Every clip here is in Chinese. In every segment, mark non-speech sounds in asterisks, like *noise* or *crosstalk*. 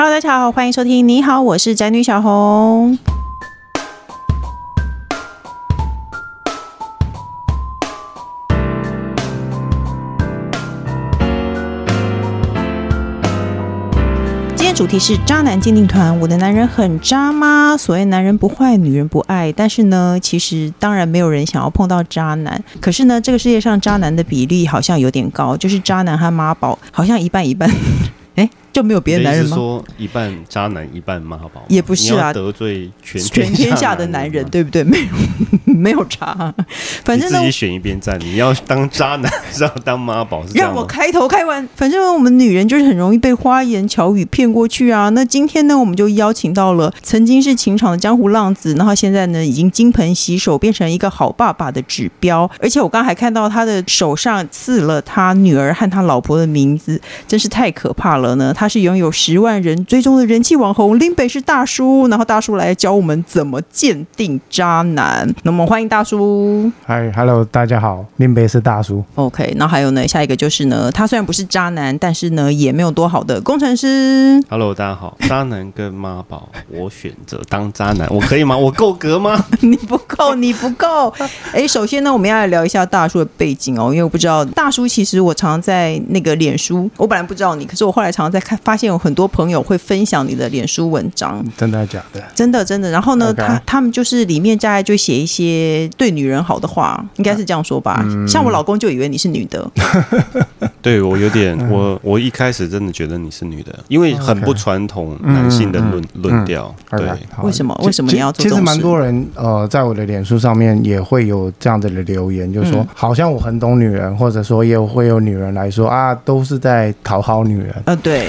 Hello，大家好，欢迎收听。你好，我是宅女小红。今天主题是渣男鉴定团。我的男人很渣吗？所谓男人不坏，女人不爱。但是呢，其实当然没有人想要碰到渣男。可是呢，这个世界上渣男的比例好像有点高，就是渣男和妈宝好像一半一半。*laughs* 哎，就没有别的男人吗？说一半渣男，一半妈宝，也不是啊，得罪全全天下的男人，对不对？*laughs* 没有没有差，反正自己选一边站。你要当渣男，是要当妈宝？让我开头开完。反正我们女人就是很容易被花言巧语骗过去啊。那今天呢，我们就邀请到了曾经是情场的江湖浪子，然后现在呢，已经金盆洗手，变成一个好爸爸的指标。而且我刚还看到他的手上刺了他女儿和他老婆的名字，真是太可怕了呢。他。是拥有十万人追踪的人气网红林北是大叔，然后大叔来教我们怎么鉴定渣男。那么欢迎大叔。嗨，Hello，大家好，林北是大叔。OK，那还有呢，下一个就是呢，他虽然不是渣男，但是呢也没有多好的工程师。Hello，大家好，渣男跟妈宝，*laughs* 我选择当渣男，我可以吗？我够格吗？*laughs* 你不够，你不够。哎，首先呢，我们要来聊一下大叔的背景哦，因为我不知道大叔，其实我常常在那个脸书，我本来不知道你，可是我后来常常在看。发现有很多朋友会分享你的脸书文章，真的假的？真的真的。然后呢，Okay. 他他们就是里面大概就写一些对女人好的话，应该是这样说吧。嗯、像我老公就以为你是女的，*laughs* 对我有点，我我一开始真的觉得你是女的，因为很不传统男性的论论调。对，为什么？为什么你要做？其实蛮多人呃，在我的脸书上面也会有这样子的留言，就是说好像我很懂女人，或者说也会有女人来说啊，都是在讨好女人。呃，对。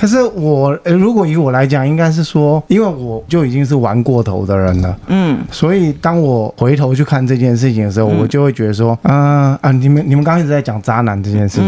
可是我，呃，如果以我来讲，应该是说，因为我就已经是玩过头的人了，嗯，所以当我回头去看这件事情的时候，嗯、我就会觉得说，啊啊，你们你们刚刚一直在讲渣男这件事情，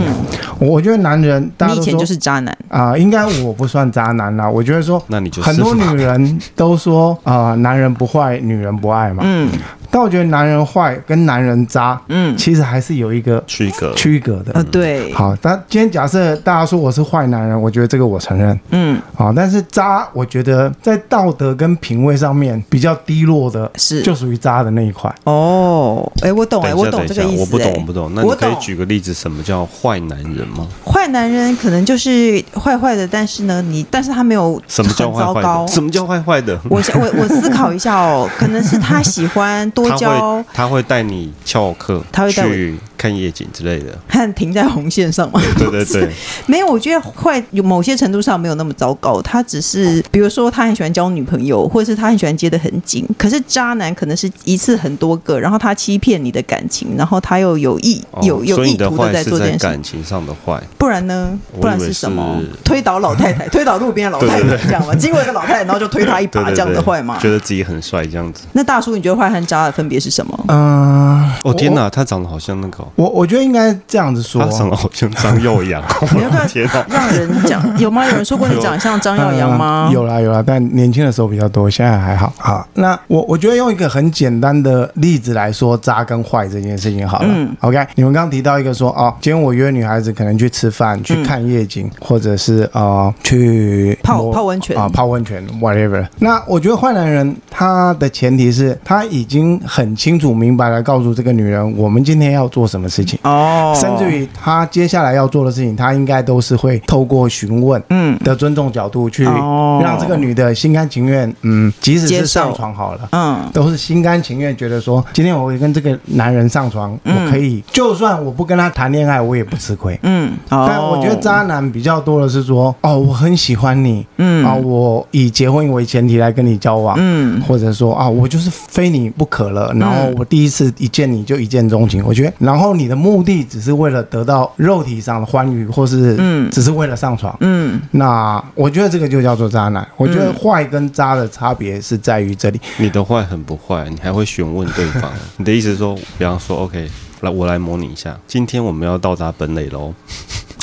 嗯、我觉得男人，大家都说，你以前就是渣男。啊、呃，应该我不算渣男啦，我觉得说，*laughs* 那你就很多女人都说啊、呃，男人不坏，女人不爱嘛，嗯。但我觉得男人坏跟男人渣，嗯，其实还是有一个区隔。区隔的。呃，对。好，但今天假设大家说我是坏男人，我觉得这个我承认，嗯，啊，但是渣，我觉得在道德跟品味上面比较低落的，是就属于渣的那一块。哦，哎，我懂，哎，我懂这个意思。我不懂，我不懂。那你可以举个例子，什么叫坏男人吗？坏男人可能就是坏坏的，但是呢，你但是他没有什么叫坏坏的？什么叫坏坏的？我我我思考一下哦，可能是他喜欢多。*laughs* 交他会带你翘课，他会带去看夜景之类的，看 *laughs* 停在红线上吗？对对对，*laughs* 没有，我觉得坏有某些程度上没有那么糟糕。他只是比如说他很喜欢交女朋友，或者是他很喜欢接得很紧。可是渣男可能是一次很多个，然后他欺骗你的感情，然后他又有意有有意图的在做这件事。感情上的坏，不然呢？不然是什么？推倒老太太，推倒路边的老太太这样吗？经过一个老太太，然后就推他一把这样的坏吗？觉得自己很帅这样子。那大叔，你觉得坏和渣的分别是什么？嗯，哦天哪，他长得好像那个。我我觉得应该这样子说，他长得好像张耀扬。你要不要让人讲？有吗？有人说过你长得像张耀扬吗？*laughs* 有啦有啦，但年轻的时候比较多，现在还好。好，那我我觉得用一个很简单的例子来说，渣跟坏这件事情好了。嗯，OK，你们刚刚提到一个说，哦，今天我约女孩子可能去吃饭、去看夜景，或者是呃去泡泡温泉啊，泡温泉 whatever。那我觉得坏男人他的前提是他已经很清楚明白了告诉这个女人，我们今天要做什么事情哦，甚至于他接下来要做的事情，他应该都是会透过询问，嗯。的尊重角度去让这个女的心甘情愿，嗯，即使是上床好了，嗯，都是心甘情愿，觉得说今天我会跟这个男人上床，我可以，就算我不跟他谈恋爱，我也不吃亏，嗯，但我觉得渣男比较多的是说，哦，我很喜欢你，嗯。啊，我以结婚为前提来跟你交往，嗯，或者说啊，我就是非你不可了，然后我第一次一见你就一见钟情，我觉得，然后你的目的只是为了得到肉体上的欢愉，或是嗯，只是为了上床，嗯，那我觉得这个就叫做渣男。我觉得坏跟渣的差别是在于这里。你的坏很不坏，你还会询问对方。你的意思是说，比方说，OK，来我来模拟一下，今天我们要到达本垒喽。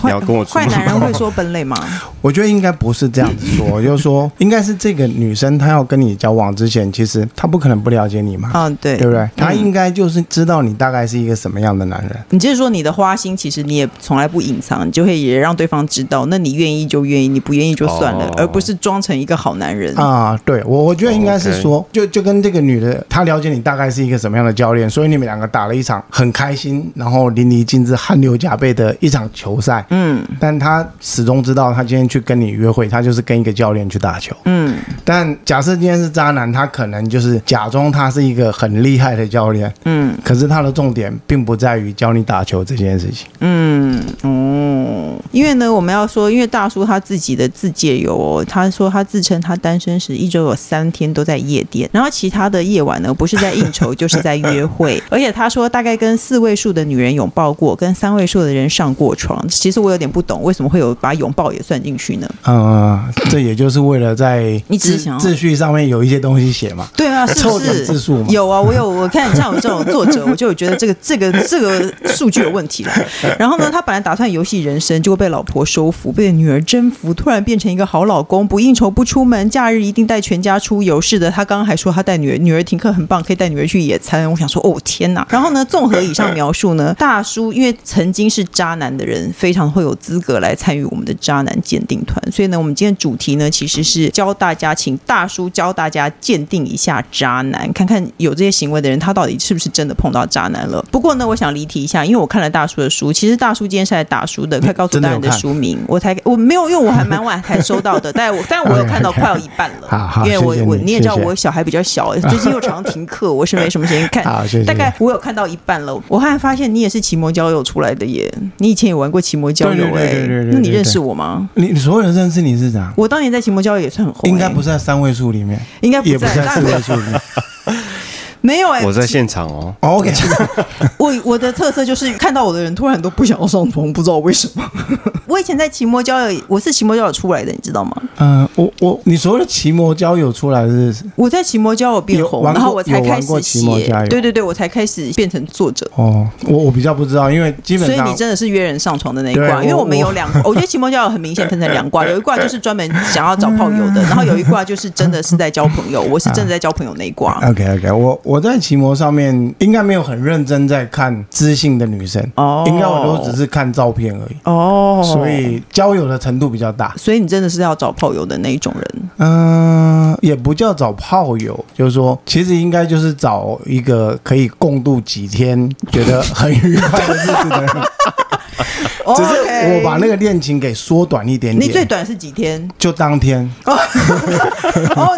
你要跟我坏男人会说本垒吗？*laughs* 我觉得应该不是这样子说，就是说，应该是这个女生她要跟你交往之前，其实她不可能不了解你嘛。嗯，对，对不对？她应该就是知道你大概是一个什么样的男人。你就是说你的花心，其实你也从来不隐藏，你就会也让对方知道。那你愿意就愿意，你不愿意就算了，而不是装成一个好男人啊。对，我我觉得应该是说，就就跟这个女的，她了解你大概是一个什么样的教练，所以你们两个打了一场很开心，然后淋漓尽致、汗流浃背的一场球赛。嗯，但他始终知道，他今天去跟你约会，他就是跟一个教练去打球。嗯，但假设今天是渣男，他可能就是假装他是一个很厉害的教练。嗯，可是他的重点并不在于教你打球这件事情。嗯，哦，因为呢，我们要说，因为大叔他自己的自介有哦，他说他自称他单身时一周有三天都在夜店，然后其他的夜晚呢，不是在应酬就是在约会，而且他说大概跟四位数的女人拥抱过，跟三位数的人上过床。其实我有点不懂，为什么会有把拥抱也算进去呢？嗯，这也就是为了在你只是想秩序上面有一些东西写嘛？对啊，*laughs* 是不是字数有啊？我有，我看像我这种作者，我就有觉得这个这个这个数据有问题了。然后呢，他本来打算游戏人生，结果被老婆收服，被女儿征服，突然变成一个好老公，不应酬不出门，假日一定带全家出游。是的，他刚刚还说他带女儿，女儿停课很棒，可以带女儿去野餐。我想说，哦天哪！然后呢，综合以上描述呢，大叔因为曾经是渣男的人，非常会有资格来参与我们的渣男鉴定团。所以呢，我们今天主题呢，其实是教大家，请大叔教大家鉴定一下渣男，看看有这些行为的人，他到底是不是真的碰到渣男了。不过呢，我想离题一下，因为我看了大叔的书，其实大叔今天是来打书的，快告诉大人的书名，我才我没有，因为我还蛮晚才收到的，但 *laughs* 我但我有看到快要一半了，因为我我你也知道我小孩比较小，最近又常常停课，我是没什么时间看，*laughs* 大概我有看到一半了。我还发现你也是奇摩交友出来的耶，你以前有玩过奇摩交友哎，那你认识我吗？你你所有人认识你是啥？我当年在奇摩交友也是很红，应该不是在三位数里面，应该也不在四位数里面。没有哎、欸，我在现场哦。OK，我 *laughs* 我的特色就是看到我的人突然都不想要上床，不知道为什么。*laughs* 我以前在奇摩交友，我是奇摩交友出来的，你知道吗？嗯、呃，我我你所谓的奇摩交友出来的是？我在奇摩交友变红，然后我才开始写。对对对，我才开始变成作者。哦，我我比较不知道，因为基本上，所以你真的是约人上床的那一卦，因为我们有两，我，*laughs* 我觉得奇摩交友很明显分成两卦，有一卦就是专门想要找炮友的，然后有一卦就是真的是在交朋友，我是真的在交朋友那一挂。OK OK，我我在奇摩上。上面应该没有很认真在看知性的女生哦，应该我都只是看照片而已哦，所以交友的程度比较大，所以你真的是要找炮友的那一种人？嗯，也不叫找炮友，就是说，其实应该就是找一个可以共度几天觉得很愉快的日子的人。*laughs* 只是我把那个恋情给缩短一点点。你最短是几天？就当天。哦，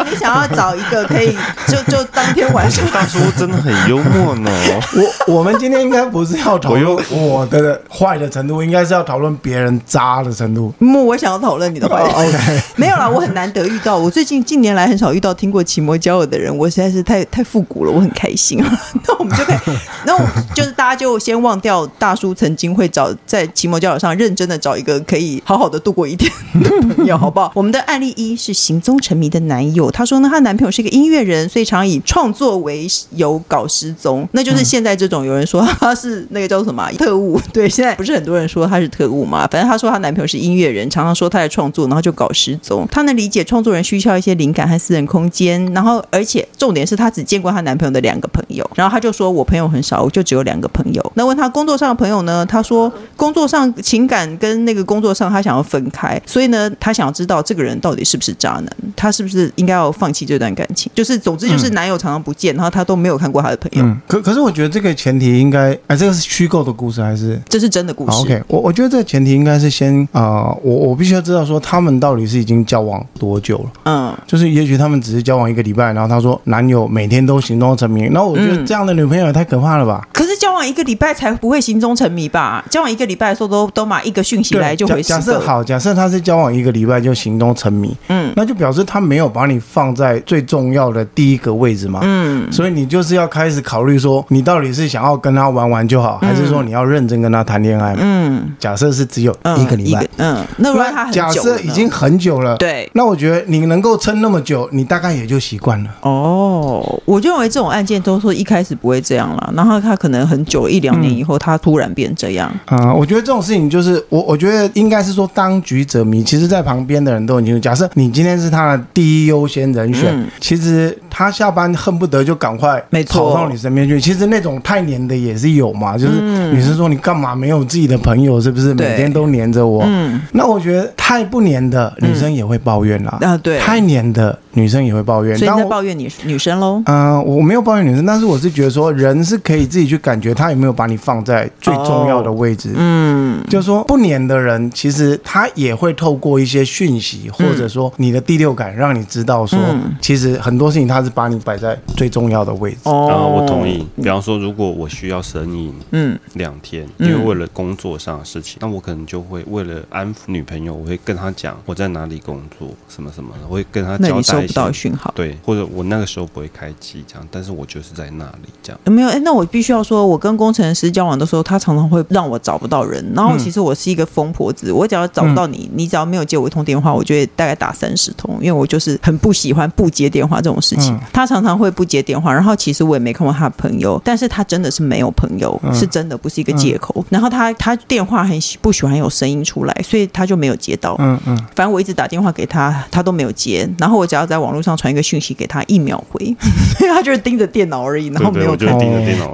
*laughs* 你想要找一个可以就就当天晚上。大叔真的很幽默呢。*laughs* 我我们今天应该不是要讨论我的坏的程度，应该是要讨论别人渣的程度。嗯，我想要讨论你的坏。OK，*laughs* 没有啦，我很难得遇到。我最近近年来很少遇到听过奇摩交友的人，我实在是太太复古了，我很开心。那我们就可以，那我就是大家就先忘掉大叔曾经会找在奇摩交友上认真的找一个可以好好的度过一天的朋友，好不好？我们的案例一是行踪沉迷的男友，他说呢，他男朋友是一个音乐人，所以常以创作为由搞失踪，那就是现在这种有人说他是那个叫做什么特务，对，现在不是很多人说他是特务嘛？反正他说他男朋友是音乐人，常常说他在创作，然后就搞失踪。他能理解创作人需要一些灵感和私人空间，然后而且重点是他只见过他男朋友的两个朋友，然后他就说我朋友很少，我就只有两个朋友。那问他工作上的朋友呢？他说工作上情感跟那个工作上他想要分开，所以呢，他想要知道这个人到底是不是渣男，他是不是应该要放弃这段感情？就是总之就是男友常常不见，然后他都没有看过他的朋友。嗯、可可是我觉得这个前提应该，哎，这个是虚构的故事还是这是真的故事？OK，我我觉得这个前提应该是先啊、呃，我我必须要知道说他们到底是已经交往多久了？嗯，就是也许他们只是交往一个礼拜，然后他说男友每天都行踪成谜，那我觉得这样的女朋友也太可怕了吧？可是交往一个礼拜才不会行踪成迷吧？交往一个礼拜的时候都都买一个讯息来就回。假设好，假设他是交往一个礼拜就行动沉迷，嗯，那就表示他没有把你放在最重要的第一个位置嘛，嗯，所以你就是要开始考虑说，你到底是想要跟他玩玩就好，还是说你要认真跟他谈恋爱嘛？嗯，假设是只有一个礼拜，嗯，那如果他假设已经很久了，对，那我觉得你能够撑那么久，你大概也就习惯了。哦，我就认为这种案件都说一开始不会这样了，然后他可能很久一两年以后，他突然变这样。啊，我觉得这种事情就是我我觉得应该是说当局者迷，其实在旁边的人都很清楚。假设你今天是他的第一优先人选，嗯、其实他下班恨不得就赶快跑到你身边去。其实那种太黏的也是有嘛，就是女生说你干嘛没有自己的朋友，是不是每天都黏着我？嗯，那我觉得太不黏的女生也会抱怨啦。啊，对，太黏的女生也会抱怨。所以你在抱怨女女生喽？嗯、呃，我没有抱怨女生，但是我是觉得说人是可以自己去感觉他有没有把你放在最重要的位置。嗯，就是说不粘的人，其实他也会透过一些讯息，或者说你的第六感，让你知道说，其实很多事情他是把你摆在最重要的位置。哦，我同意。比方说，如果我需要神隐，嗯，两天，因为为了工作上的事情，那我可能就会为了安抚女朋友，我会跟她讲我在哪里工作，什么什么的，我会跟她交代一些。那你收不到讯号？对，或者我那个时候不会开机，这样，但是我就是在那里这样。没有，哎，那我必须要说，我跟工程师交往的时候，他常常会让我找不到人。然后其实我是一个疯婆子，我只要找不到你，你只要没有接我一通电话，我就会大概打三十通，因为我就是很不喜欢不接电话这种事情。他常常会不接电话，然后其实我也没看过他的朋友，但是他真的是没有朋友，是真的不是一个借口。然后他他电话很不喜欢有声音出来，所以他就没有接到。嗯嗯，反正我一直打电话给他，他都没有接。然后我只要在网络上传一个讯息给他，一秒回，因 *laughs* 为他就是盯着电脑而已，然后没有看。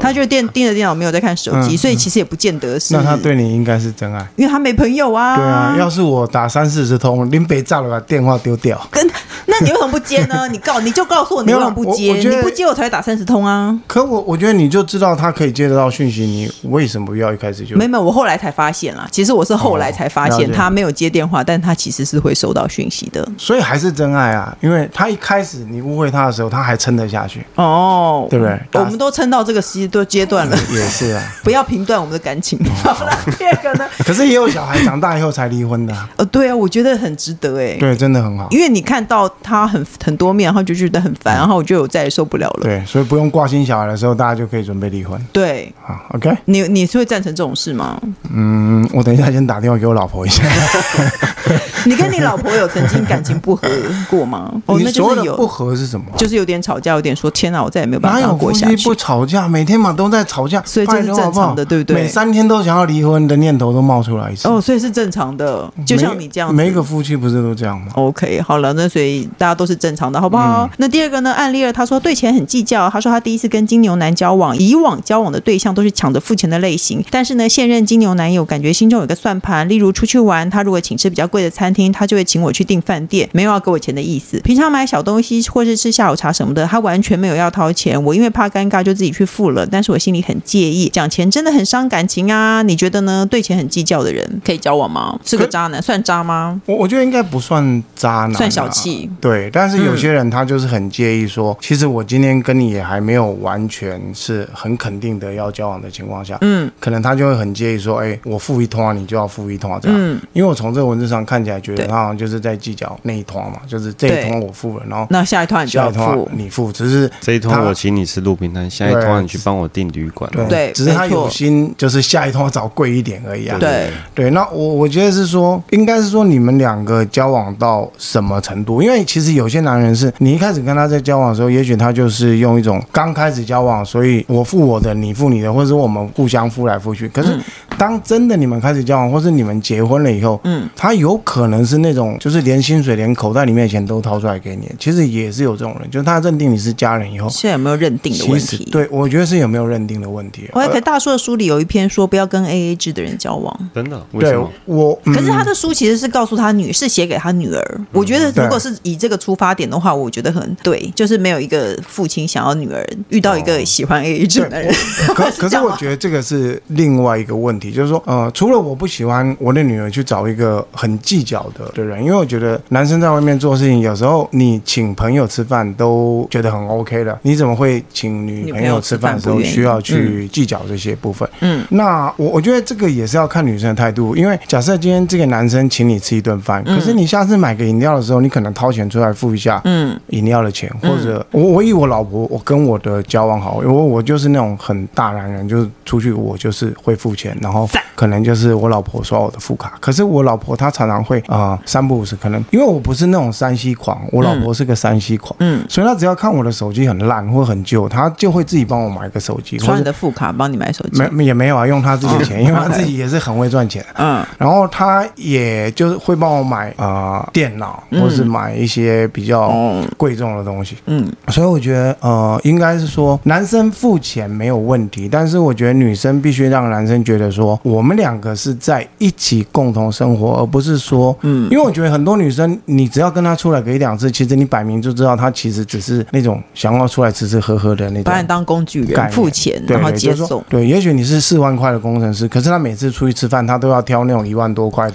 他就是电盯着电脑，没有在看手机，所以其实也不见得是。那他对你应该是真爱，因为他没朋友啊。对啊，要是我打三四十通，林北炸了，把电话丢掉。跟那你为什么不接呢？*laughs* 你告你就告诉我你为什么不接？你不接我才会打三十通啊。可我我觉得你就知道他可以接得到讯息，你为什么不要一开始就？没有，我后来才发现啦。其实我是后来才发现他没有接电话，但他其实是会收到讯息的。所以还是真爱啊，因为他一开始你误会他的时候，他还撑得下去。哦，对不对？我们都撑到这个时都阶段了，也是啊。*laughs* 不要评断我们的感情。好了，*laughs* 第二个呢？*laughs* 可是也有小孩长大以后才离婚的。呃，*laughs* 对啊，我觉得很值得哎。对，真的很好。因为你看到他很很多面，然后就觉得很烦，然后我就再也受不了了。对，所以不用挂心小孩的时候，大家就可以准备离婚。对，好，OK。你你是会赞成这种事吗？嗯，我等一下先打电话给我老婆一下。*laughs* 你跟你老婆有曾经感情不和过吗？哦，那就是有不和是什么？就是有点吵架，有点说天哪，我再也没有办法过下去。不吵架？每天嘛都在吵架，所以这是正常的，对不对？每三天都想要离婚的念头都冒出来一次。哦，所以是正常的，就像你这样，每一个夫妻不是都这样吗？OK，好了，那所以大家都是正常的，好不好？那第二个呢？案例二，他说对钱很计较。他说他第一次跟金牛男交往，以往交往的对象都是抢着付钱的类型，但是呢，现任金牛男友感觉心中有个算盘，例如出去玩，他如果请吃比较贵的餐厅，他就会请我去订饭店，没有要给我钱的意思。平常买小东西或是吃下午茶什么的，他完全没有要掏钱。我因为怕尴尬，就自己去付了。但是我心里很介意，讲钱真的很伤感情啊！你觉得呢？对钱很计较的人可以交往吗？是个渣男，算渣吗？我我觉得应该不算渣男，算小气。对，但是有些人他就是很介意说，其实我今天跟你也还没有完全是很肯定的要交往的情况下，嗯，可能他就会很介意说，哎，我付一通啊，你就要付一通啊这样。嗯，因为我从这个文字上看起来觉得他好像就是在计较那一通嘛，就是这一通我付了，然后那下一通你就要付，你付，只是这一通我请你吃路边摊，下一通你去帮我订旅馆。对，只是他有心，就是下一通要找贵一点而已啊。对对，那我我觉得是说，应该是说你们两个交往到什么程度？因为其实有些男人是你一开始跟他在交往的时候，也许他就是用一种刚开始交往，所以我付我的，你付你的，或者是我们互相付来付去。可是当真的你们开始交往，或是你们结婚了以后，嗯，他有可能是那种就是连薪水、连口袋里面的钱都掏出来给你。其实也是有这种人，就是他认定你是家人以后，现在有没有认定的问题？对，我觉得是有没有认定的问题。我还可以大叔的书里有一篇说，不要跟 AA 制的人交往。真的？对，我。可是他的书其实是告诉他女，是写给他女儿。我觉得如果是以这个出发点的话，我觉得很对，就是没有一个父亲想要女儿遇到一个喜欢 AA 制的人。可 *laughs* 可是我觉得这个是另外一个问题，就是说，呃，除了我不喜欢我的女儿去找一个很计较的的人，因为我觉得男生在外面做事情，有时候你请朋友吃饭都觉得很 OK 的，你怎么会请女朋友吃饭的时候需要去计较这些部分？嗯，那我我觉得这个也是要看女生的态度，因为假设今天这个男生请你吃一顿饭，可是你下次买个饮料的时候，你可能掏钱钱出来付一下，嗯，饮料的钱，或者我我以我老婆，我跟我的交往好，因为我就是那种很大男人，就是出去我就是会付钱，然后可能就是我老婆刷我的副卡，可是我老婆她常常会啊、呃、三不五时，可能因为我不是那种山西狂，我老婆是个山西狂，嗯，所以她只要看我的手机很烂或很旧，她就会自己帮我买个手机，刷你的副卡帮你买手机，没也没有啊，用她自己的钱，因为她自己也是很会赚钱，嗯，然后他也就是会帮我买啊、呃、电脑，或是买一些比较贵重的东西，嗯，所以我觉得呃应该是说男生付钱没有问题，但是我觉得女生必须让男生觉得说我们两个是在一起共同生活，而不是说，嗯，因为我觉得很多女生你只要跟他出来个一两次，其实你摆明就知道他其实只是那种想要出来吃吃喝喝的那种，把你当工具人付钱然后接送，对，也许你是四万块的工程师，可是他每次出去吃饭，他都要挑那种一万多块的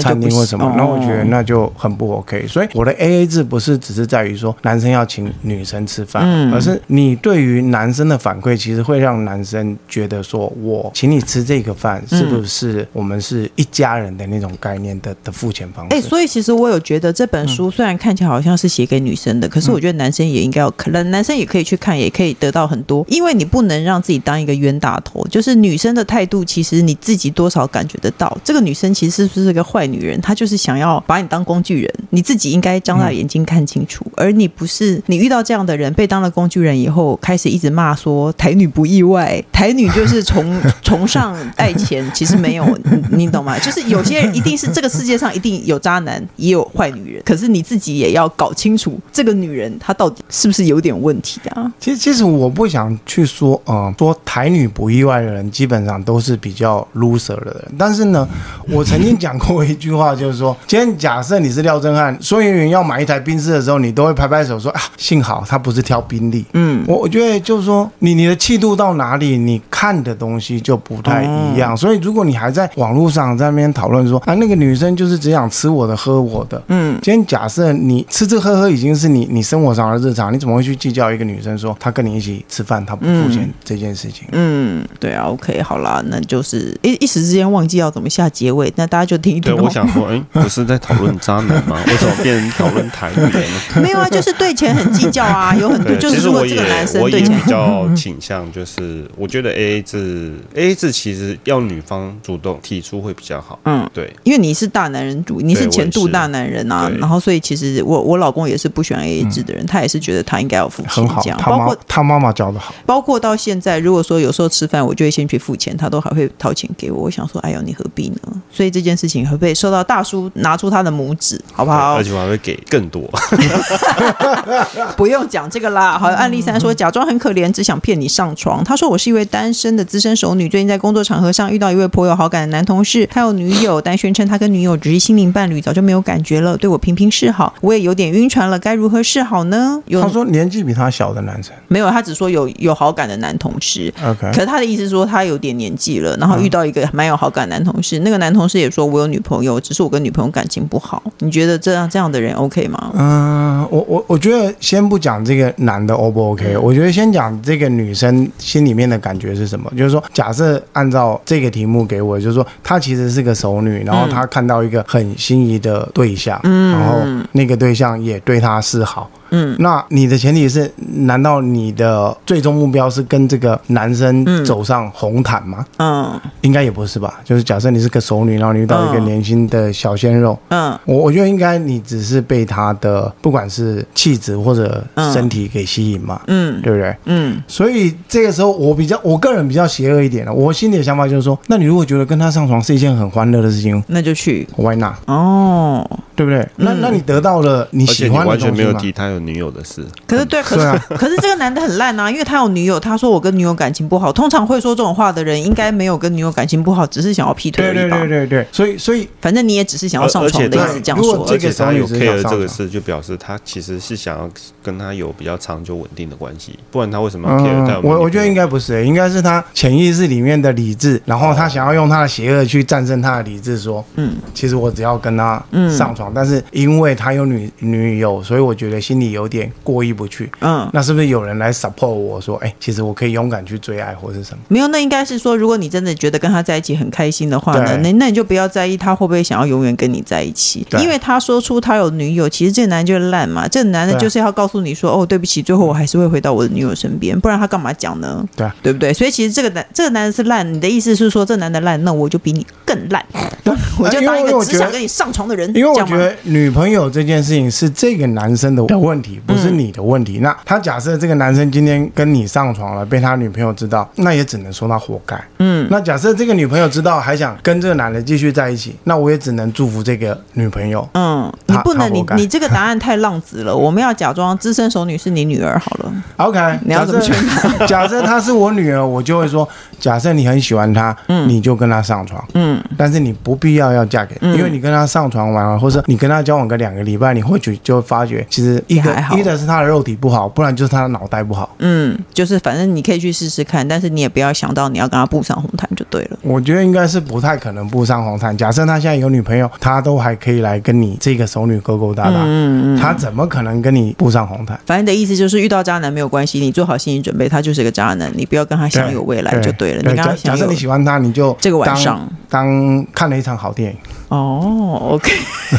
餐厅或什么，那我觉得那就很不 OK。所以我的 AA 制不是只是在于说男生要请女生吃饭，而是你对于男生的反馈，其实会让男生觉得说，我请你吃这个饭，是不是我们是一家人的那种概念的的付钱方式？哎，所以其实我有觉得这本书虽然看起来好像是写给女生的，可是我觉得男生也应该要可能男生也可以去看，也可以得到很多，因为你不能让自己当一个冤大头。就是女生的态度，其实你自己多少感觉得到，这个女生其实是不是个坏女人？她就是想要把你当工具人，你自己应该张大眼睛看清楚，而你不是你遇到这样的人被当了工具人以后，开始一直骂说台女不意外，台女就是崇崇尚爱钱，其实没有，你懂吗？就是有些人一定是这个世界上一定有渣男，也有坏女人，可是你自己也要搞清楚这个女人她到底是不是有点问题啊？其实，其实我不想去说，嗯，说台女不意外的人基本上都是比较 loser 的人。但是呢，我曾经讲过一句话，就是说，今天假设你是廖正汉，说演员要买一台宾士的时候，你都会拍拍手说啊，幸好他不是挑宾利。嗯，我我觉得就是说，你你的气度到哪里，你看的东西就不太一样。所以如果你还在网络上在那边讨论说啊，那个女生就是只想吃我的喝我的，嗯，今天假设你吃吃喝喝已经是你你生活上的日常，你怎么会去计较一个女生说她跟你一起吃饭她不付钱这件事情？嗯，对啊，OK，好啦，那就是一一时之间忘记要怎么下结尾，那大家就听一听。对，我想说，哎，*laughs* 不是在讨论渣男吗？*laughs* 为什么变成讨论台女呢？没有啊，就是对钱很计较啊，*laughs* 有很多就是如果这个男生对钱比较倾向，就是我觉得 AA 制，AA 制其实要女方主动提出会比较好。嗯，对，因为你是大男人主，你是前度大男人啊，然后所以其实我我老公也是不喜欢 AA 制的人，他也是觉得他应该要付钱，这样。包括他妈妈教的好，包括到现在，如果说有时候吃饭，我就会先去付钱，他都还会掏钱给我。我想说，哎呦，你何必呢？所以这件事情会不会受到大叔拿出他的拇指，好不好？而且我还会给更多。*laughs* 不用讲这个啦。好，案例三说，假装很可怜，只想骗你上床。他说我是一位单身的资深熟女，最近在工作场合上遇到一位颇有好感的男同事，他有女友，但宣称他跟女友只是心灵伴侣，早就没有感觉了，对我频频示好，我也有点晕船了，该如何是好呢？有他说年纪比他小的男生没有，他只说有有好感的男同事。OK，可是他的意思是说他有点年纪了，然后遇到一个蛮有好感的男同事，那个男同事也说我有女朋友，只是我跟女朋友感情不好。你觉得这样这样的人 OK 吗？嗯，我我我觉得先不讲这个男的 O 不 OK，我觉得先讲这个女生心里面的感觉是什么。就是说，假设按照这个题目给我，就是说她其实是个熟女，然后她看到一个很心仪的对象，嗯，然后那个对象也对她示好。嗯，那你的前提是，难道你的最终目标是跟这个男生走上红毯吗？嗯，应该也不是吧。就是假设你是个熟女，然后你遇到一个年轻的小鲜肉，嗯，我我觉得应该你只是被他的不管是气质或者身体给吸引嘛，嗯，对不对？嗯，所以这个时候我比较，我个人比较邪恶一点了。我心里的想法就是说，那你如果觉得跟他上床是一件很欢乐的事情，那就去，Why not？哦，对不对？那那你得到了你喜欢的东西吗？完全没有提他有女友的事，可是对，可是可是这个男的很烂啊，因为他有女友，他说我跟女友感情不好。通常会说这种话的人，应该没有跟女友感情不好，只是想要劈腿而已吧？对对对对对，所以所以反正你也只是想要上床的意思，这样说。而且他有 care 这个事，就表示他其实是想要跟他有比较长久稳定的关系，不然他为什么要 care？我我觉得应该不是，应该是他潜意识里面的理智，然后他想要用他的邪恶去战胜他的理智，说，嗯，其实我只要跟他上床，但是因为他有女女友，所以我觉得心里。里有点过意不去。嗯，那是不是有人来 support 我说，哎、欸，其实我可以勇敢去追爱，或是什么？没有，那应该是说，如果你真的觉得跟他在一起很开心的话呢，那那你就不要在意他会不会想要永远跟你在一起，因为他说出他有女友，其实这个男人就是烂嘛。这个男的就是要告诉你说，哦，对不起，最后我还是会回到我的女友身边，不然他干嘛讲呢？对，对不对？所以其实这个男这个男人是烂，你的意思是说，这男的烂，那我就比你更烂，*laughs* 我就当一个只想跟你上床的人。因为我觉得女朋友这件事情是这个男生的问题，不是你的问题。那他假设这个男生今天跟你上床了，被他女朋友知道，那也只能说他活该。嗯，那假设这个女朋友知道还想跟这个男的继续在一起，那我也只能祝福这个女朋友。嗯，你不能，你你这个答案太浪子了。*laughs* 我们要假装资深熟女是你女儿好了。OK，你要怎么劝？*laughs* 假设她是我女儿，我就会说，假设你很喜欢她，嗯，你就跟她上床，嗯，但是你不必要要嫁给，因为你跟她上床完了，或者你跟她交往个两个礼拜，你或许就会发觉，其实一个一的是他的肉体不好，不然就是他的脑袋不好。嗯，就是反正你可以去试试看，但是你也不要想到你要跟他步上红毯就对了。我觉得应该是不太可能步上红毯。假设他现在有女朋友，他都还可以来跟你这个熟女勾勾搭搭，嗯嗯，他怎么可能跟你步上红毯？反正你的意思就是遇到渣男没有关系，你做好心理准备，他就是个渣男，你不要跟他享有未来就对了。对对，你跟他假设你喜欢他，你就这个晚上，当看了一场好电影。哦，OK，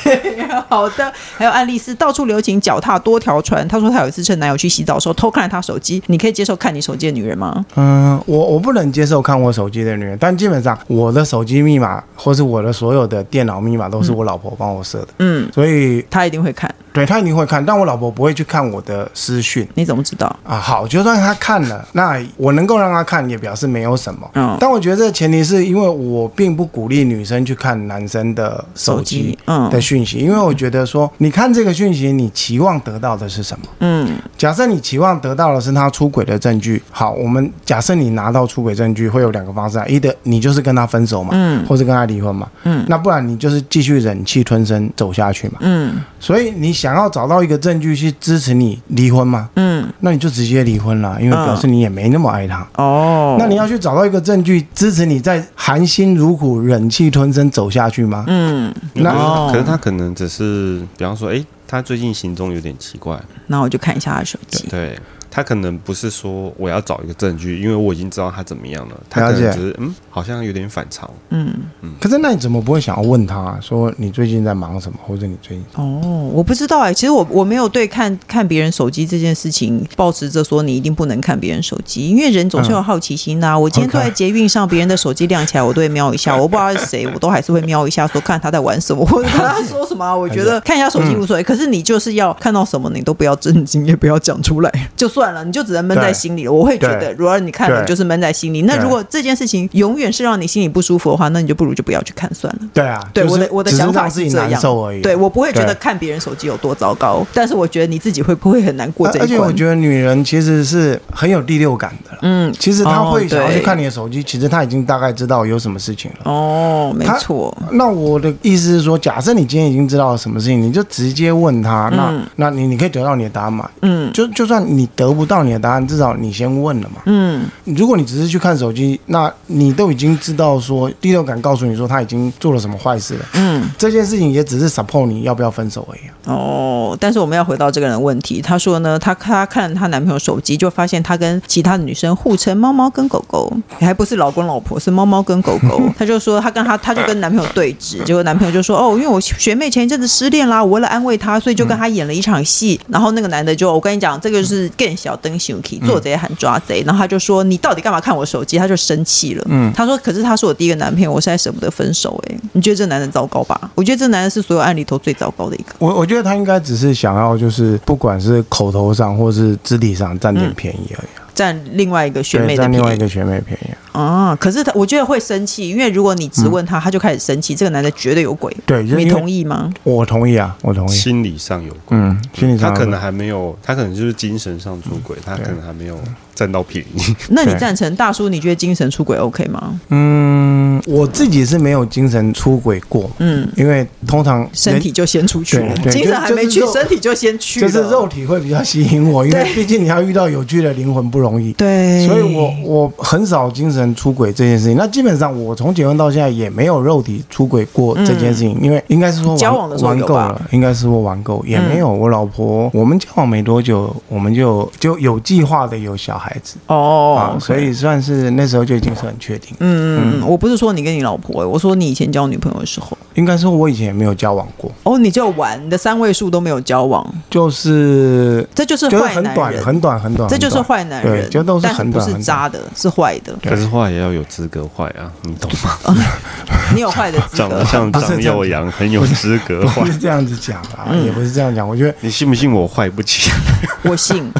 *laughs* 好的。还有爱丽丝到处留情，脚踏多条船。她说她有一次趁男友去洗澡的时候偷看了他手机。你可以接受看你手机的女人吗？嗯，我我不能接受看我手机的女人，但基本上我的手机密码或是我的所有的电脑密码都是我老婆帮我设的。嗯，所以她一定会看。对，他一定会看，但我老婆不会去看我的私讯。你怎么知道？啊，好，就算他看了，那我能够让他看，也表示没有什么。嗯，但我觉得这前提是因为我并不鼓励女生去看男生的。手机嗯的讯息，因为我觉得说，你看这个讯息，你期望得到的是什么？嗯，假设你期望得到的是他出轨的证据，好，我们假设你拿到出轨证据，会有两个方式啊，一的你就是跟他分手嘛，嗯，或是跟他离婚嘛，嗯，那不然你就是继续忍气吞声走下去嘛，嗯，所以你想要找到一个证据去支持你离婚吗？嗯，那你就直接离婚了，因为表示你也没那么爱他哦。那你要去找到一个证据支持你在含辛茹苦忍气吞声走下去吗？嗯，那可是他可能只是，比方说，哎、欸，他最近行踪有点奇怪，那我就看一下他的手机。对。他可能不是说我要找一个证据，因为我已经知道他怎么样了。他可能只是嗯，好像有点反常。嗯嗯。可是那你怎么不会想要问他、啊、说你最近在忙什么，或者你最近？哦，我不知道哎、欸。其实我我没有对看看别人手机这件事情保持着说你一定不能看别人手机，因为人总是有好奇心呐、啊。嗯、我今天坐在捷运上，别人的手机亮起来，我都会瞄一下。我不知道是谁，我都还是会瞄一下，说看他在玩什么，或者看他说什么。*laughs* 我觉得看一下手机无所谓。嗯、可是你就是要看到什么，你都不要震惊，也不要讲出来，*laughs* 就算了，你就只能闷。在心里了，我会觉得，如果你看了就是闷在心里。那如果这件事情永远是让你心里不舒服的话，那你就不如就不要去看算了。对啊，对我的我的想法是这样。对我不会觉得看别人手机有多糟糕，但是我觉得你自己会不会很难过这一关？而且我觉得女人其实是很有第六感的。嗯，其实她会想要去看你的手机，其实她已经大概知道有什么事情了。哦，没错。那我的意思是说，假设你今天已经知道了什么事情，你就直接问他。那那你你可以得到你的答案嘛？嗯，就就算你得不到你的答案，至少你先。问了嘛？嗯，如果你只是去看手机，那你都已经知道说第六感告诉你说他已经做了什么坏事了。嗯，这件事情也只是 support 你要不要分手而已。哦，但是我们要回到这个人的问题，他说呢，他他看她男朋友手机，就发现他跟其他的女生互称猫猫跟狗狗，还不是老公老婆，是猫猫跟狗狗。*laughs* 她就说她跟她她就跟男朋友对峙，结果男朋友就说哦，因为我学妹前一阵子失恋啦，我为了安慰她，所以就跟她演了一场戏。嗯、然后那个男的就我跟你讲，这个就是更小灯熊做贼喊抓。贼，然后他就说：“你到底干嘛看我手机？”他就生气了。嗯，他说：“可是他是我第一个男朋友，我现在舍不得分手。”哎，你觉得这男人糟糕吧？我觉得这男人是所有案里头最糟糕的一个。我我觉得他应该只是想要，就是不管是口头上或是肢体上占点便宜而已。嗯占另外一个学妹的便宜，占另外一个学妹便宜啊！可是他，我觉得会生气，因为如果你质问他，他就开始生气。这个男的绝对有鬼，对，你同意吗？我同意啊，我同意。心理上有鬼，嗯，心理上他可能还没有，他可能就是精神上出轨，他可能还没有占到便宜。*laughs* 那你赞成大叔？你觉得精神出轨 OK 吗？嗯，我自己是没有精神出轨过，嗯，因为通常身体就先出去了，精神还没去，身体就先去了，就是肉体会比较吸引我，因为毕竟你要遇到有趣的灵魂不容易，对。所以我我很少精神神出轨这件事情。那基本上我从结婚到现在也没有肉体出轨过这件事情，因为应该是说交往的时候玩够了，应该是说玩够也没有。我老婆我们交往没多久，我们就就有计划的有小孩子哦，啊，所以算是那时候就已经是很确定。嗯嗯，我不是说你跟你老婆，我说你以前交女朋友的时候，应该说我以前也没有交往过。哦，你就玩，你的三位数都没有交往，就是这就是坏男人，很短很短，这就是坏男人，就都是很短，不是渣的，是坏的。可是坏也要有资格坏啊，你懂吗？*laughs* 你有坏的资格，长得像张耀扬，很有资格坏，不是这样子讲啊，也不是这样讲。我觉得你信不信我坏不起？*laughs* 我信。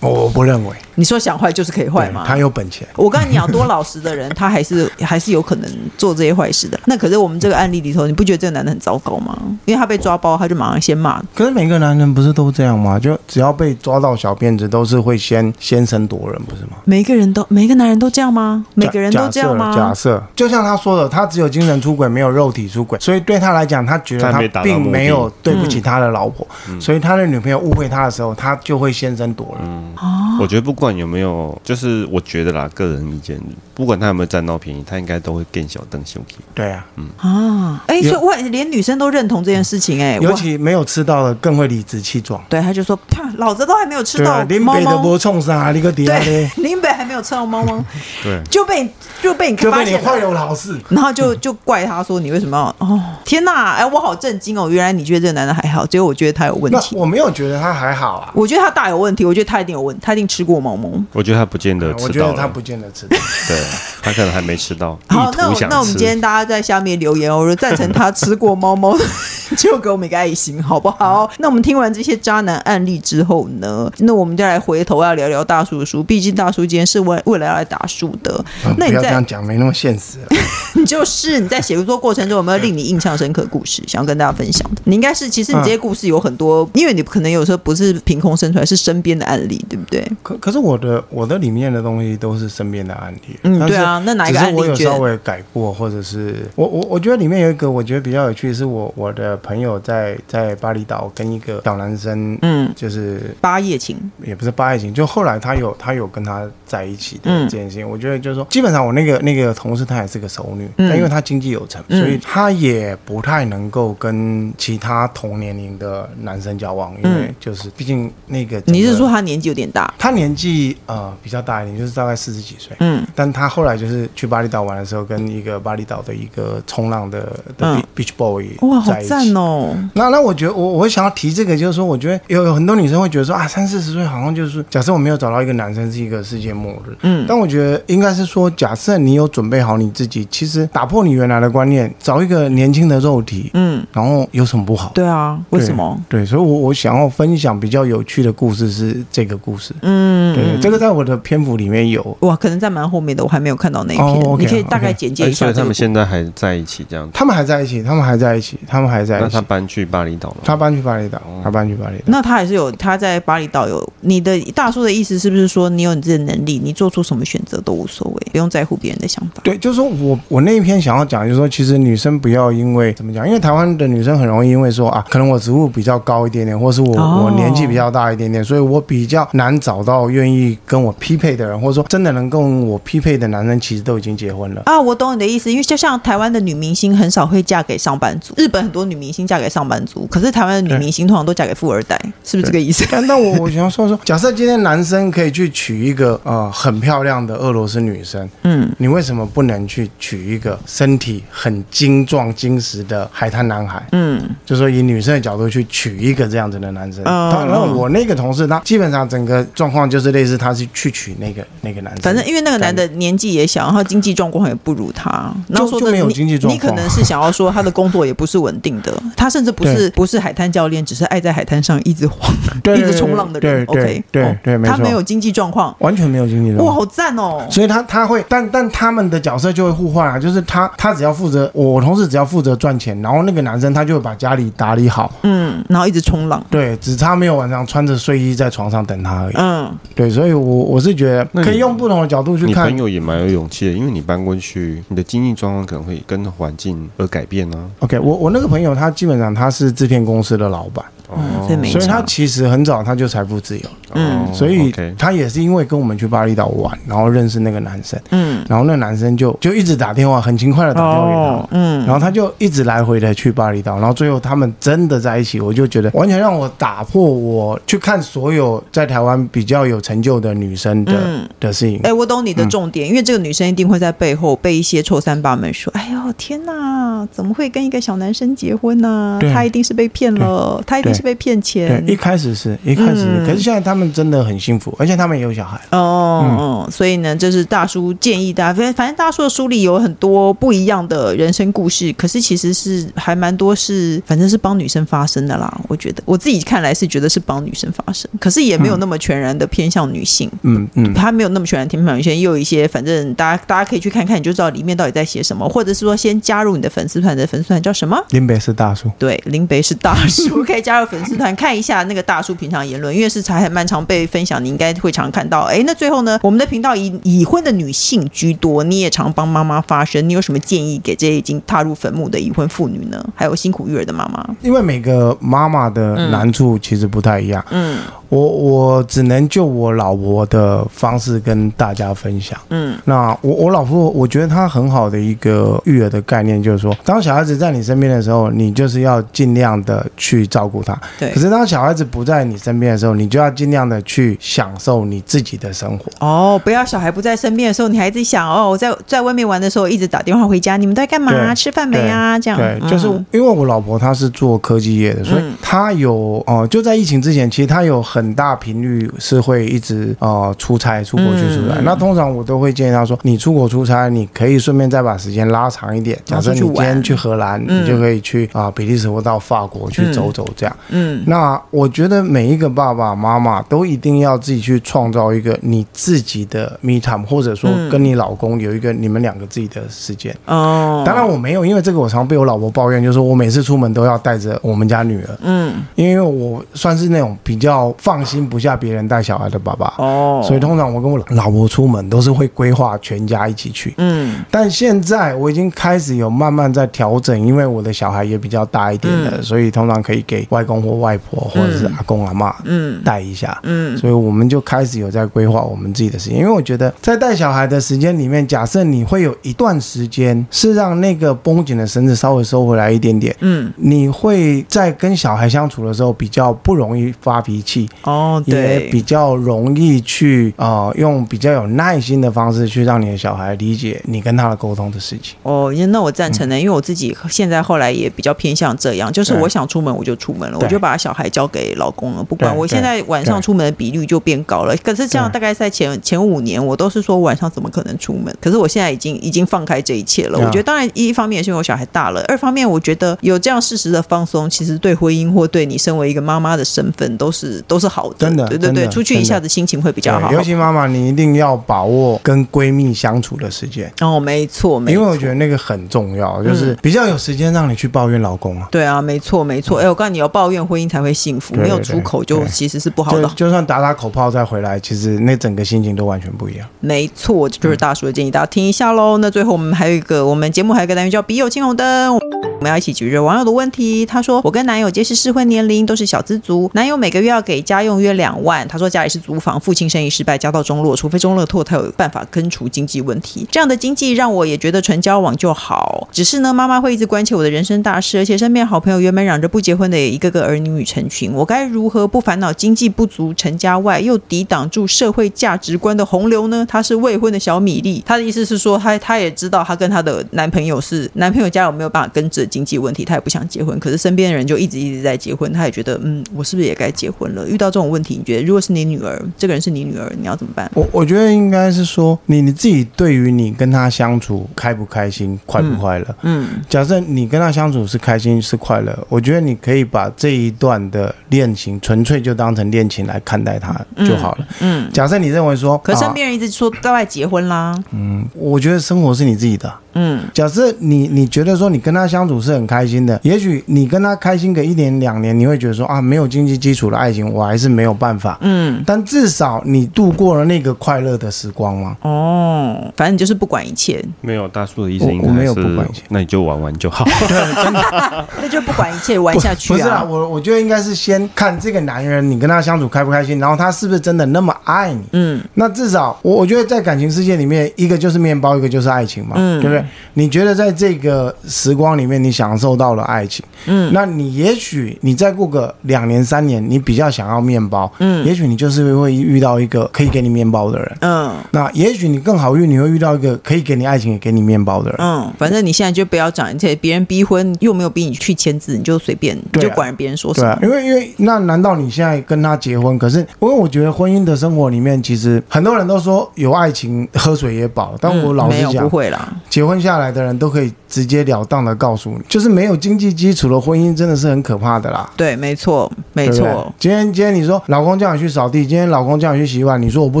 我不认为，你说想坏就是可以坏嘛？他有本钱。我跟你讲，多老实的人，他还是 *laughs* 还是有可能做这些坏事的。那可是我们这个案例里头，你不觉得这个男的很糟糕吗？因为他被抓包，他就马上先骂。可是每个男人不是都这样吗？就只要被抓到小辫子，都是会先先声夺人，不是吗？每个人都，每个男人都这样吗？每个人都这样吗？假设，就像他说的，他只有精神出轨，没有肉体出轨，所以对他来讲，他觉得他并没有对不起他的老婆，嗯、所以他的女朋友误会他的时候，他就会先声夺人。嗯，我觉得。不管有没有，就是我觉得啦，个人意见，不管他有没有占到便宜，他应该都会更小邓兄弟。对啊，嗯啊，哎、欸，所以我连女生都认同这件事情、欸，哎，尤其没有吃到的更会理直气壮。对，他就说，老子都还没有吃到，林北的波冲啥？你个爹嘞！林北还没有吃到猫猫，*laughs* 对，就被就被你就被你坏有老事，然后就 *laughs* 就怪他说你为什么要哦？天哪，哎，我好震惊哦！原来你觉得这个男的还好，结果我觉得他有问题。我没有觉得他还好啊，我觉得他大有问题，我觉得他一定有问，他一定吃过猫猫。我觉得。他不见得吃到，我觉得他不见得吃到，*laughs* 对，他可能还没吃到。好，那那我们今天大家在下面留言，我说赞成他吃过猫猫的，*laughs* 就给我们一个爱心，好不好？那我们听完这些渣男案例之后呢，那我们就来回头要聊聊大叔的书，毕竟大叔今天是为未来要来打书的。嗯、那你这样讲没那么现实，*laughs* 你就是你在写作过程中有没有令你印象深刻的故事想要跟大家分享的？你应该是，其实你这些故事有很多，嗯、因为你可能有时候不是凭空生出来，是身边的案例，对不对？可可是我的我的里面的东西都是身边的案例，嗯，对啊，那哪一个案例？我有稍微改过，或者是我我我觉得里面有一个我觉得比较有趣，是我我的朋友在在巴厘岛跟一个小男生，嗯，就是八夜情，也不是八夜情，就后来他有他有跟他在一起的这件事情，我觉得就是说，基本上我那个那个同事她也是个熟女，但因为她经济有成，所以她也不太能够跟其他同年龄的男生交往，因为就是毕竟那个你是说她年纪有点大？她年纪呃比较大一点，就是大概四十几岁。嗯，但她后来就是去巴厘岛玩的时候，跟一个巴厘岛的一个冲浪的的 beach boy 哇，好赞哦！那那我觉得我我想要提这个，就是说我觉得有有很多女生会觉得说啊，三四十岁好像就是假设我没有找到一个男生是一个世界末日。嗯，但我觉得应该是说，假设你有准备好你自己，其实打破你原来的观念，找一个年轻的肉体，嗯，然后有什么不好？对啊，为什么？对，所以我我想要分享比较有趣的故事是这个故事。嗯，对，这个在我的篇幅里面有哇，可能在蛮后面的，我还没有看到那一篇。Oh, okay, 你可以大概简介一下。所以他们现在还在一起这样子。他们还在一起，他们还在一起，他们还在一起。那他搬去巴厘岛了？他搬去巴厘岛，他搬去巴厘岛。那他还是有他在巴厘岛有。你的大叔的意思是不是说，你有你自己的能力，你做出什么选择都无所谓，不用在乎别人的想法？对，就是说我我那一篇想要讲，就是说其实女生不要因为怎么讲，因为台湾的女生很容易因为说啊，可能我职务比较高一点点，或是我、oh. 我年纪比较大一点点，所以我比较难找到愿意跟我匹配的人，或者说真的能跟我匹配的男生，其实都已经结婚了啊。我懂你的意思，因为就像台湾的女明星很少会嫁给上班族，日本很多女明星嫁给上班族，可是台湾的女明星通常都嫁给富二代，是不是这个意思？但但我 *laughs* 我想要说说，假设今天男生可以去娶一个呃很漂亮的俄罗斯女生，嗯，你为什么不能去娶一个身体很精壮精实的海滩男孩？嗯，就说以女生的角度去娶一个这样子的男生。嗯，然后我那个同事他基本上整个状况就是类似，他是去娶那个那个男生，反正因为那个男的年纪也小，然后经济状况也不如他，然后说的没有经济状况，你可能是想要说他的工作也不是稳定的，他甚至不是不是海滩教练，只是爱在海滩上一直晃，*laughs* 一直冲浪的人。OK，对对，他没有经济状况，完全没有经济状况。哇，好赞哦！所以他他会，但但他们的角色就会互换啊，就是他他只要负责，我同事只要负责赚钱，然后那个男生他就会把家里打理好，嗯，然后一直冲浪，对，只差没有晚上穿着睡衣在床上等他而已，嗯，对，所以我我是觉得可以用不同的角度去看。你朋友也蛮有勇气的，因为你搬过去，你的经济状况可能会跟环境而改变呢、啊。OK，我我那个朋友他他基本上他是制片公司的老板。嗯，所以没，所以他其实很早他就财富自由，嗯，所以他也是因为跟我们去巴厘岛玩，然后认识那个男生，嗯，然后那个男生就就一直打电话，很勤快的打电话给他，嗯，然后他就一直来回的去巴厘岛，然后最后他们真的在一起，我就觉得完全让我打破我去看所有在台湾比较有成就的女生的的事情。哎，我懂你的重点，因为这个女生一定会在背后被一些臭三八们说，哎呦天哪，怎么会跟一个小男生结婚呢？他一定是被骗了，他一定是被骗钱。对一开始是一开始，可是现在他们真的很幸福，而且他们也有小孩。哦，嗯，所以呢，这是大叔建议大家，反正反正大叔的书里有很多不一样的人生故事，可是其实是还蛮多是，反正是帮女生发声的啦。我觉得我自己看来是觉得是帮女生发声，可是也没有那么全然的偏向女性。嗯嗯，他没有那么全然偏向女性，也有一些，反正大家大家可以去看看，你就知道里面到底在写什么，或者是说先加入你的粉丝团的粉丝团叫什么？林北是大叔。对，林北是大叔，*laughs* 可以加入粉丝团看一下那个大叔平常言论，因为是才还蛮常被分享，你应该会常看到。哎，那最后呢，我们的频道以已婚的女性居多，你也常帮妈妈发声，你有什么建议给这些已经踏入坟墓的已婚妇女呢？还有辛苦育儿的妈妈，因为每个妈妈的难处其实不太一样。嗯。我我只能就我老婆的方式跟大家分享。嗯，那我我老婆，我觉得她很好的一个育儿的概念就是说，当小孩子在你身边的时候，你就是要尽量的去照顾他。对。可是当小孩子不在你身边的时候，你就要尽量的去享受你自己的生活。哦，不要小孩不在身边的时候，你还一直想哦，我在在外面玩的时候一直打电话回家，你们在干嘛？吃饭没啊？这样。对，就是因为我老婆她是做科技业的，所以她有哦，就在疫情之前，其实她有很。大频率是会一直呃出差出国去出差，嗯、那通常我都会建议她说，你出国出差，你可以顺便再把时间拉长一点。假设你今天去荷兰，嗯、你就可以去啊、呃、比利时或到法国去走走这样。嗯，那我觉得每一个爸爸妈妈都一定要自己去创造一个你自己的 me time，或者说跟你老公有一个你们两个自己的时间。哦、嗯，当然我没有，因为这个我常被我老婆抱怨，就是我每次出门都要带着我们家女儿。嗯，因为我算是那种比较。放心不下别人带小孩的爸爸哦，所以通常我跟我老婆出门都是会规划全家一起去。嗯，但现在我已经开始有慢慢在调整，因为我的小孩也比较大一点了，所以通常可以给外公或外婆或者是阿公阿妈嗯带一下。嗯，所以我们就开始有在规划我们自己的时间，因为我觉得在带小孩的时间里面，假设你会有一段时间是让那个绷紧的绳子稍微收回来一点点，嗯，你会在跟小孩相处的时候比较不容易发脾气。哦，对，也比较容易去啊、呃，用比较有耐心的方式去让你的小孩理解你跟他的沟通的事情。哦，那我赞成的，嗯、因为我自己现在后来也比较偏向这样，就是我想出门我就出门了，我就把小孩交给老公了，不管。我现在晚上出门的比率就变高了。可是这样大概在前前五年，我都是说晚上怎么可能出门？可是我现在已经已经放开这一切了。我觉得当然一方面也是因为我小孩大了，二方面我觉得有这样适时的放松，其实对婚姻或对你身为一个妈妈的身份都是都是好。好的，真的，对对对，出去一下子心情会比较好。尤其妈妈，你一定要把握跟闺蜜相处的时间。哦，没错，没错，因为我觉得那个很重要，就是比较有时间让你去抱怨老公啊。对啊，没错，没错。哎，我告诉你，要抱怨婚姻才会幸福，没有出口就其实是不好的。就算打打口炮再回来，其实那整个心情都完全不一样。没错，这就是大叔的建议，大家听一下喽。那最后我们还有一个，我们节目还有一个单元叫“笔友青红灯”，我们要一起解决网友的问题。他说：“我跟男友皆是适婚年龄，都是小资族，男友每个月要给家用约两万。”他说家里是租房，父亲生意失败，家道中落，除非中乐透，他有办法根除经济问题。这样的经济让我也觉得纯交往就好。只是呢，妈妈会一直关切我的人生大事，而且身边好朋友原本嚷着不结婚的，也一个个儿女成群。我该如何不烦恼经济不足成家外，又抵挡住社会价值观的洪流呢？她是未婚的小米粒，她的意思是说，她她也知道她跟她的男朋友是男朋友家有没有办法根治经济问题，她也不想结婚。可是身边的人就一直一直在结婚，她也觉得，嗯，我是不是也该结婚了？遇到这种问题，你觉得如果是你女儿，这个人是你女儿，你要怎么办？我我觉得应该是说，你你自己对于你跟她相处开不开心，快不快乐？嗯，嗯，假设你跟她相处是开心是快乐，我觉得你可以把这一段的恋情纯粹就当成恋情来看待它就好了。嗯，嗯，假设你认为说，可身边人一直说在外结婚啦。嗯，我觉得生活是你自己的。嗯，假设你你觉得说你跟他相处是很开心的，也许你跟他开心个一年两年，你会觉得说啊，没有经济基础的爱情我还是没有办法。嗯，但至少你度过了那个快乐的时光嘛？哦，反正就是不管一切。没有大叔的意思应该是，我没有不管一切，那你就玩玩就好。*laughs* 对，真的，*laughs* 那就不管一切玩下去啊。不是啊，我我我觉得应该是先看这个男人，你跟他相处开不开心，然后他是不是真的那么爱你。嗯，那至少我我觉得在感情世界里面，一个就是面包，一个就是爱情嘛，嗯，对不对？你觉得在这个时光里面，你享受到了爱情，嗯，那你也许你再过个两年三年，你比较想要面包，嗯，也许你就是会遇到一个可以给你面包的人，嗯，那也许你更好运，你会遇到一个可以给你爱情也给你面包的人，嗯，反正你现在就不要讲而且，别人逼婚又没有逼你去签字，你就随便，你就管别人说什么，对啊，因为因为那难道你现在跟他结婚？可是因为我觉得婚姻的生活里面，其实很多人都说有爱情喝水也饱，但我老实讲，不会啦，结婚下来的人都可以直截了当的告诉你，就是没有经济基础的婚姻真的是很可怕的啦。对，没错，没错。今天今天你说老公叫你去扫地，今天老公叫你去洗碗，你说我不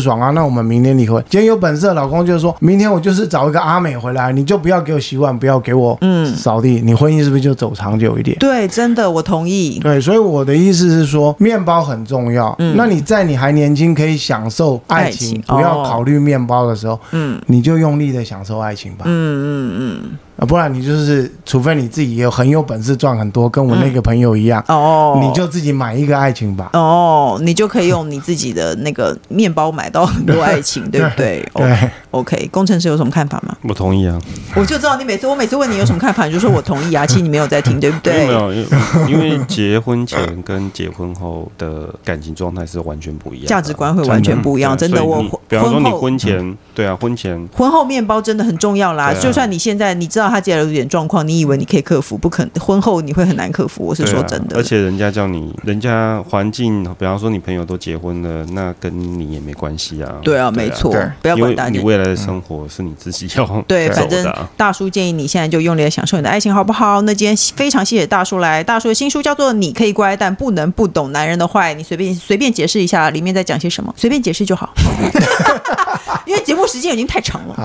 爽啊，那我们明天离婚。今天有本事的老公就是说明天我就是找一个阿美回来，你就不要给我洗碗，不要给我嗯扫地，你婚姻是不是就走长久一点？对，真的我同意。对，所以我的意思是说，面包很重要。嗯，那你在你还年轻可以享受爱情，爱情不要考虑面包的时候，嗯，你就用力的享受爱情吧。嗯嗯嗯。啊，不然你就是，除非你自己也有很有本事赚很多，跟我那个朋友一样，嗯、哦，你就自己买一个爱情吧。哦，你就可以用你自己的那个面包买到很多爱情，*laughs* 对，不对？对。OK，工程师有什么看法吗？我同意啊。我就知道你每次我每次问你有什么看法，你就说我同意啊。*laughs* 其实你没有在听，对不对？没有，因为结婚前跟结婚后的感情状态是完全不一样，价值观会完全不一样。真的，我比方说你婚前，对啊，婚前婚后面包真的很重要啦。就算你现在你知道。他接下来有点状况，你以为你可以克服，不可能。婚后你会很难克服，我是说真的。啊、而且人家叫你，人家环境，比方说你朋友都结婚了，那跟你也没关系啊。对啊，对啊没错，不要管大家。你未来的生活是你自己要、嗯、*laughs* 对，反正大叔建议你现在就用力的享受你的爱情，好不好？那今天非常谢谢大叔来，大叔的新书叫做《你可以乖，但不能不懂男人的坏》，你随便随便解释一下里面在讲些什么，随便解释就好。因为节目时间已经太长了。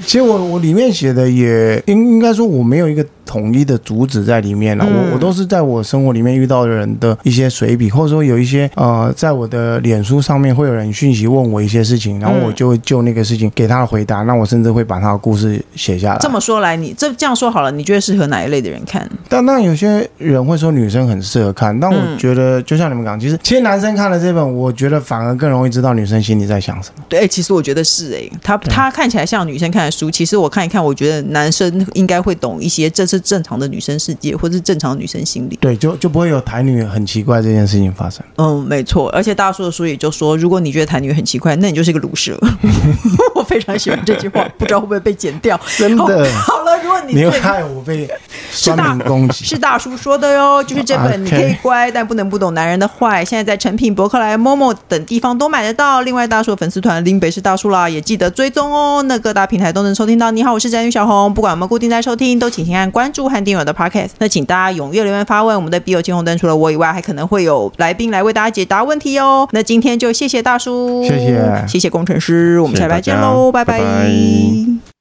其实我我里面写的也应应该说我没有一个统一的主旨在里面了。嗯、我我都是在我生活里面遇到的人的一些随笔，或者说有一些呃，在我的脸书上面会有人讯息问我一些事情，然后我就会就那个事情给他的回答。那我甚至会把他的故事写下来。这么说来，你这这样说好了，你觉得适合哪一类的人看？但那有些人会说女生很适合看，但我觉得就像你们讲，其实其实男生看了这本，我觉得反而更容易知道女生心里在想什么。对，其实我觉得。是哎，他他看起来像女生看的书，其实我看一看，我觉得男生应该会懂一些，这是正常的女生世界，或是正常的女生心理。对，就就不会有台女很奇怪这件事情发生。嗯，没错。而且大叔的书也就说，如果你觉得台女很奇怪，那你就是一个鲁蛇。*laughs* 我非常喜欢这句话，不知道会不会被剪掉。真的。好了，如果你你又害我被酸民攻击，是大叔说的哟，就是这本你可以乖，但不能不懂男人的坏。现在在诚品、博客来、momo 等地方都买得到。另外，大叔的粉丝团林北是大叔啦，也记得追踪哦。那各大平台都能收听到。你好，我是宅女小红，不管我们固定在收听，都请先按关注和订阅我的 podcast。那请大家踊跃留言发问，我们的笔友青红灯除了我以外，还可能会有来宾来为大家解答问题哦。那今天就谢谢大叔，谢谢，谢谢工程师，我们下礼拜见喽，拜拜。拜拜。